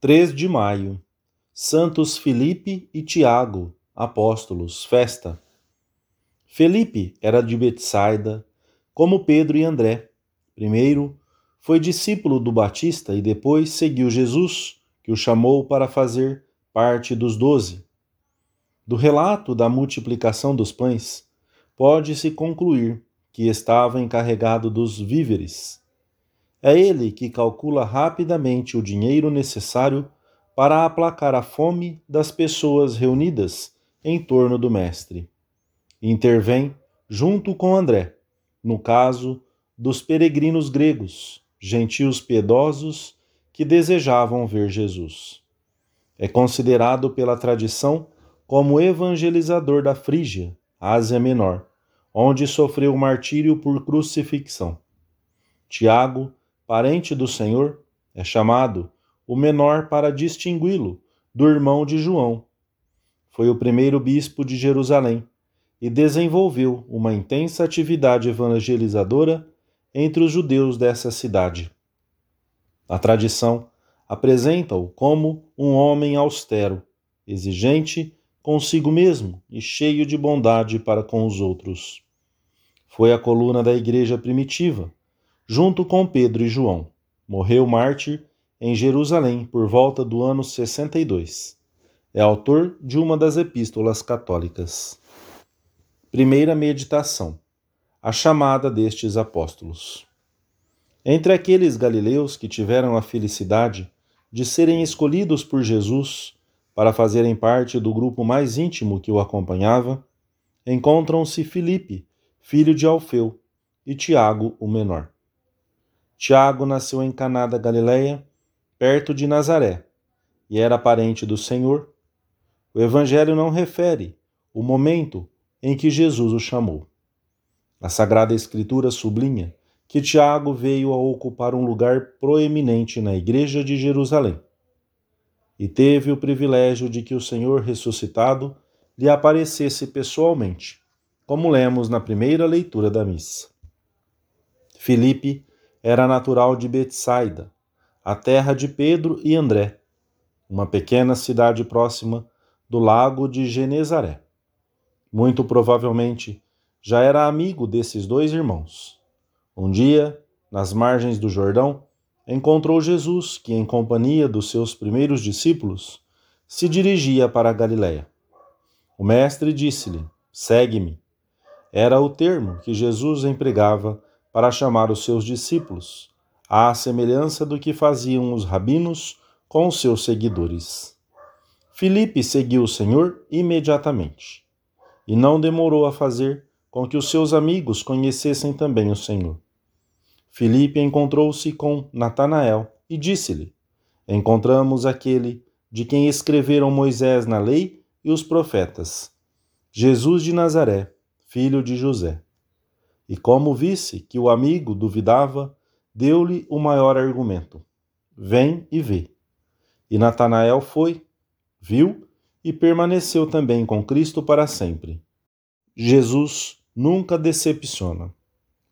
3 de maio, Santos Felipe e Tiago, apóstolos, festa. Felipe era de Betsaida, como Pedro e André. Primeiro, foi discípulo do Batista e depois seguiu Jesus, que o chamou para fazer parte dos doze. Do relato da multiplicação dos pães, pode-se concluir que estava encarregado dos víveres é ele que calcula rapidamente o dinheiro necessário para aplacar a fome das pessoas reunidas em torno do Mestre. Intervém junto com André, no caso dos peregrinos gregos, gentios piedosos que desejavam ver Jesus. É considerado pela tradição como evangelizador da Frígia, Ásia Menor, onde sofreu martírio por crucifixão. Tiago parente do Senhor, é chamado o menor para distingui-lo do irmão de João. Foi o primeiro bispo de Jerusalém e desenvolveu uma intensa atividade evangelizadora entre os judeus dessa cidade. A tradição apresenta-o como um homem austero, exigente consigo mesmo e cheio de bondade para com os outros. Foi a coluna da igreja primitiva junto com Pedro e João. Morreu mártir em Jerusalém por volta do ano 62. É autor de uma das epístolas católicas. Primeira meditação: A chamada destes apóstolos. Entre aqueles galileus que tiveram a felicidade de serem escolhidos por Jesus para fazerem parte do grupo mais íntimo que o acompanhava, encontram-se Filipe, filho de Alfeu, e Tiago, o menor. Tiago nasceu em Caná da Galileia, perto de Nazaré, e era parente do Senhor. O evangelho não refere o momento em que Jesus o chamou. A Sagrada Escritura sublinha que Tiago veio a ocupar um lugar proeminente na igreja de Jerusalém. E teve o privilégio de que o Senhor ressuscitado lhe aparecesse pessoalmente, como lemos na primeira leitura da missa. Filipe era natural de Betsaida, a terra de Pedro e André, uma pequena cidade próxima do lago de Genezaré. Muito provavelmente já era amigo desses dois irmãos. Um dia, nas margens do Jordão, encontrou Jesus, que, em companhia dos seus primeiros discípulos, se dirigia para a Galiléia. O mestre disse-lhe: Segue-me. Era o termo que Jesus empregava para chamar os seus discípulos, à semelhança do que faziam os rabinos com os seus seguidores. Filipe seguiu o Senhor imediatamente e não demorou a fazer com que os seus amigos conhecessem também o Senhor. Filipe encontrou-se com Natanael e disse-lhe: Encontramos aquele de quem escreveram Moisés na lei e os profetas, Jesus de Nazaré, filho de José. E como visse que o amigo duvidava, deu-lhe o maior argumento: Vem e vê. E Natanael foi, viu e permaneceu também com Cristo para sempre. Jesus nunca decepciona.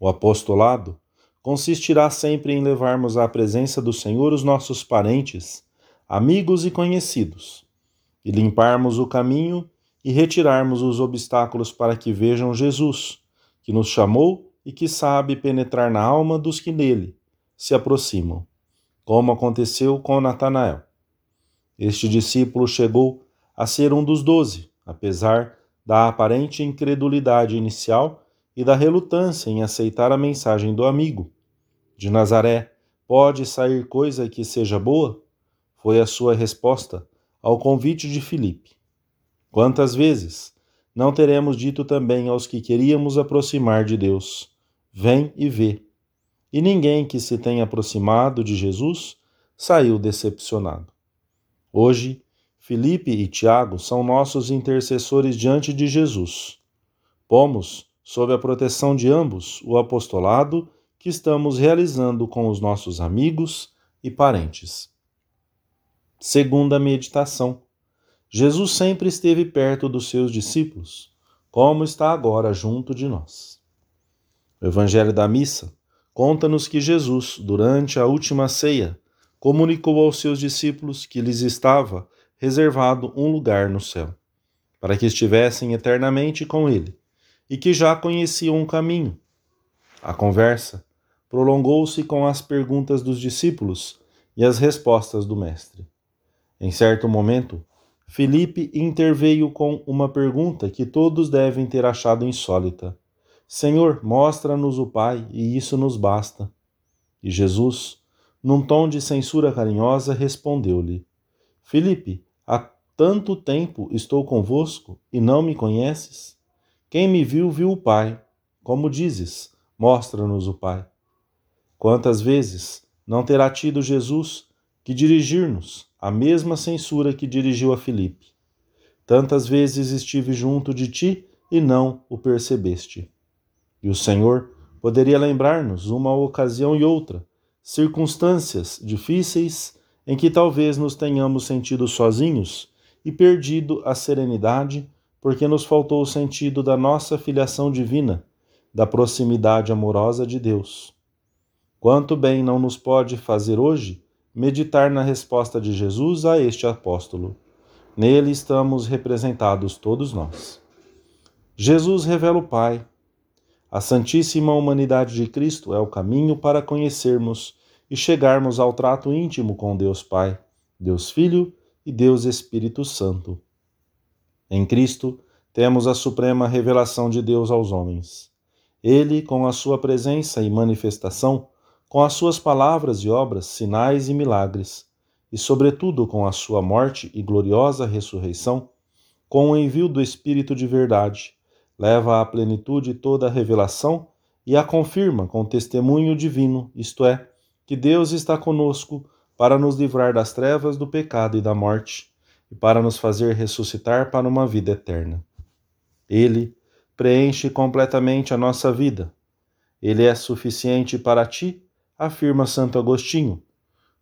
O apostolado consistirá sempre em levarmos à presença do Senhor os nossos parentes, amigos e conhecidos, e limparmos o caminho e retirarmos os obstáculos para que vejam Jesus que nos chamou e que sabe penetrar na alma dos que nele se aproximam, como aconteceu com Natanael. Este discípulo chegou a ser um dos doze, apesar da aparente incredulidade inicial e da relutância em aceitar a mensagem do amigo. De Nazaré pode sair coisa que seja boa? Foi a sua resposta ao convite de Filipe. Quantas vezes não teremos dito também aos que queríamos aproximar de Deus: Vem e vê. E ninguém que se tenha aproximado de Jesus saiu decepcionado. Hoje, Felipe e Tiago são nossos intercessores diante de Jesus. Pomos, sob a proteção de ambos, o apostolado que estamos realizando com os nossos amigos e parentes. Segunda meditação Jesus sempre esteve perto dos seus discípulos, como está agora junto de nós. O Evangelho da Missa conta-nos que Jesus, durante a última ceia, comunicou aos seus discípulos que lhes estava reservado um lugar no céu, para que estivessem eternamente com ele, e que já conheciam o caminho. A conversa prolongou-se com as perguntas dos discípulos e as respostas do Mestre. Em certo momento, Felipe interveio com uma pergunta que todos devem ter achado insólita: Senhor, mostra-nos o Pai, e isso nos basta. E Jesus, num tom de censura carinhosa, respondeu-lhe: Filipe, há tanto tempo estou convosco e não me conheces? Quem me viu, viu o Pai. Como dizes, mostra-nos o Pai. Quantas vezes não terá tido Jesus que dirigir-nos a mesma censura que dirigiu a Filipe? Tantas vezes estive junto de ti e não o percebeste. E o Senhor poderia lembrar-nos uma ocasião e outra circunstâncias difíceis em que talvez nos tenhamos sentido sozinhos e perdido a serenidade porque nos faltou o sentido da nossa filiação divina, da proximidade amorosa de Deus. Quanto bem não nos pode fazer hoje meditar na resposta de Jesus a este apóstolo. Nele estamos representados todos nós. Jesus revela o Pai, a Santíssima Humanidade de Cristo é o caminho para conhecermos e chegarmos ao trato íntimo com Deus Pai, Deus Filho e Deus Espírito Santo. Em Cristo, temos a suprema revelação de Deus aos homens. Ele, com a sua presença e manifestação, com as suas palavras e obras, sinais e milagres, e, sobretudo, com a sua morte e gloriosa ressurreição, com o envio do Espírito de verdade, leva à plenitude toda a revelação e a confirma com testemunho divino, isto é, que Deus está conosco para nos livrar das trevas do pecado e da morte e para nos fazer ressuscitar para uma vida eterna. Ele preenche completamente a nossa vida. Ele é suficiente para ti, afirma Santo Agostinho.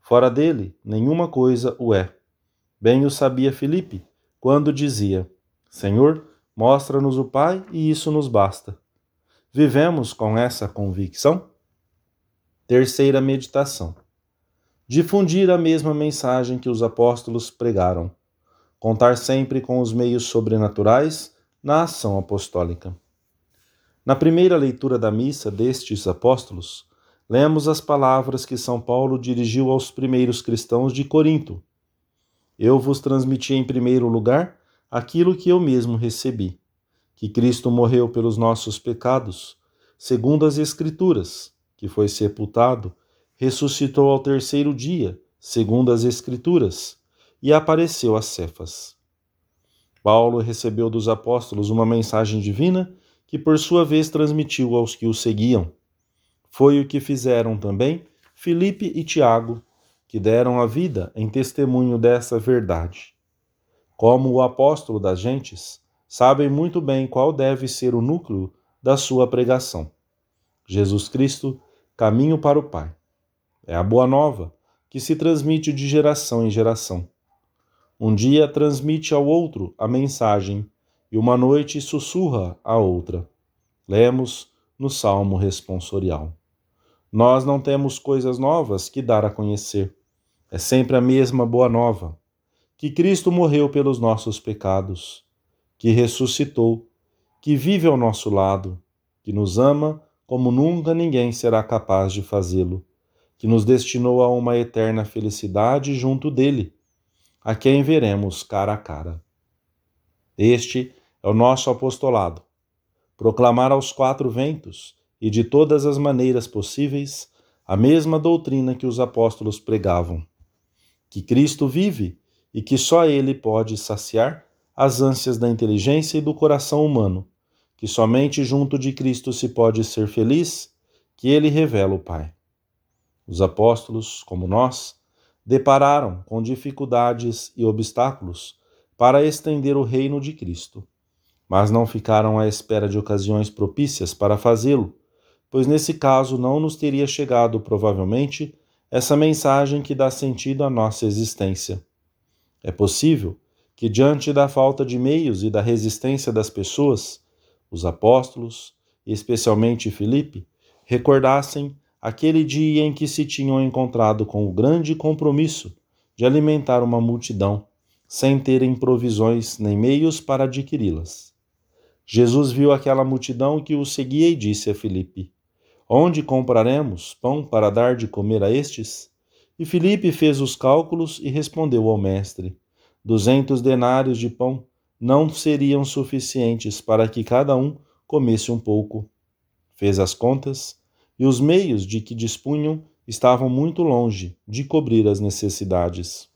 Fora dele, nenhuma coisa o é. Bem o sabia Filipe, quando dizia: Senhor, Mostra-nos o Pai e isso nos basta. Vivemos com essa convicção? Terceira meditação. Difundir a mesma mensagem que os apóstolos pregaram. Contar sempre com os meios sobrenaturais na ação apostólica. Na primeira leitura da missa destes apóstolos, lemos as palavras que São Paulo dirigiu aos primeiros cristãos de Corinto. Eu vos transmiti em primeiro lugar aquilo que eu mesmo recebi: que Cristo morreu pelos nossos pecados, segundo as Escrituras, que foi sepultado, ressuscitou ao terceiro dia, segundo as Escrituras, e apareceu a Cefas. Paulo recebeu dos apóstolos uma mensagem divina que, por sua vez, transmitiu aos que o seguiam. Foi o que fizeram também Filipe e Tiago, que deram a vida em testemunho dessa verdade como o apóstolo das gentes, sabem muito bem qual deve ser o núcleo da sua pregação. Jesus Cristo, caminho para o Pai. É a boa nova que se transmite de geração em geração. Um dia transmite ao outro a mensagem e uma noite sussurra a outra. Lemos no Salmo responsorial. Nós não temos coisas novas que dar a conhecer. É sempre a mesma boa nova. Que Cristo morreu pelos nossos pecados, que ressuscitou, que vive ao nosso lado, que nos ama como nunca ninguém será capaz de fazê-lo, que nos destinou a uma eterna felicidade junto dele, a quem veremos cara a cara. Este é o nosso apostolado: proclamar aos quatro ventos e de todas as maneiras possíveis a mesma doutrina que os apóstolos pregavam. Que Cristo vive e que só ele pode saciar as ânsias da inteligência e do coração humano, que somente junto de Cristo se pode ser feliz, que ele revela o Pai. Os apóstolos, como nós, depararam com dificuldades e obstáculos para estender o reino de Cristo, mas não ficaram à espera de ocasiões propícias para fazê-lo, pois nesse caso não nos teria chegado, provavelmente, essa mensagem que dá sentido à nossa existência. É possível que, diante da falta de meios e da resistência das pessoas, os apóstolos, especialmente Filipe, recordassem aquele dia em que se tinham encontrado com o grande compromisso de alimentar uma multidão, sem terem provisões nem meios para adquiri-las. Jesus viu aquela multidão que o seguia e disse a Filipe: Onde compraremos pão para dar de comer a estes? E Filipe fez os cálculos e respondeu ao mestre: Duzentos denários de pão não seriam suficientes para que cada um comesse um pouco. Fez as contas e os meios de que dispunham estavam muito longe de cobrir as necessidades.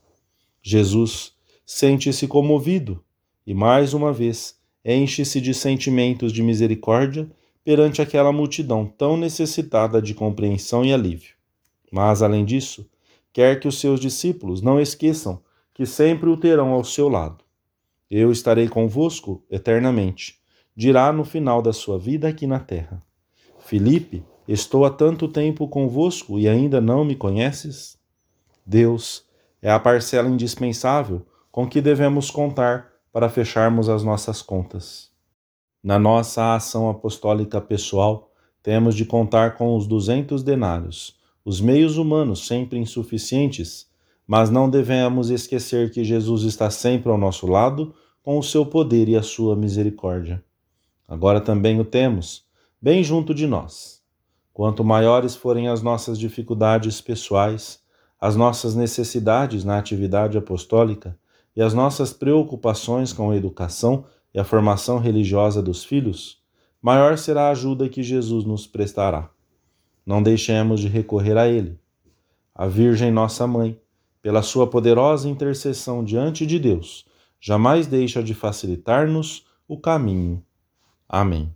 Jesus sente-se comovido e, mais uma vez, enche-se de sentimentos de misericórdia perante aquela multidão tão necessitada de compreensão e alívio. Mas, além disso, quer que os seus discípulos não esqueçam que sempre o terão ao seu lado. Eu estarei convosco eternamente, dirá no final da sua vida aqui na terra. Filipe, estou há tanto tempo convosco e ainda não me conheces? Deus é a parcela indispensável com que devemos contar para fecharmos as nossas contas. Na nossa ação apostólica pessoal, temos de contar com os duzentos denários, os meios humanos sempre insuficientes, mas não devemos esquecer que Jesus está sempre ao nosso lado com o seu poder e a sua misericórdia. Agora também o temos, bem junto de nós. Quanto maiores forem as nossas dificuldades pessoais, as nossas necessidades na atividade apostólica e as nossas preocupações com a educação e a formação religiosa dos filhos, maior será a ajuda que Jesus nos prestará. Não deixemos de recorrer a Ele. A Virgem Nossa Mãe, pela sua poderosa intercessão diante de Deus, jamais deixa de facilitar-nos o caminho Amém.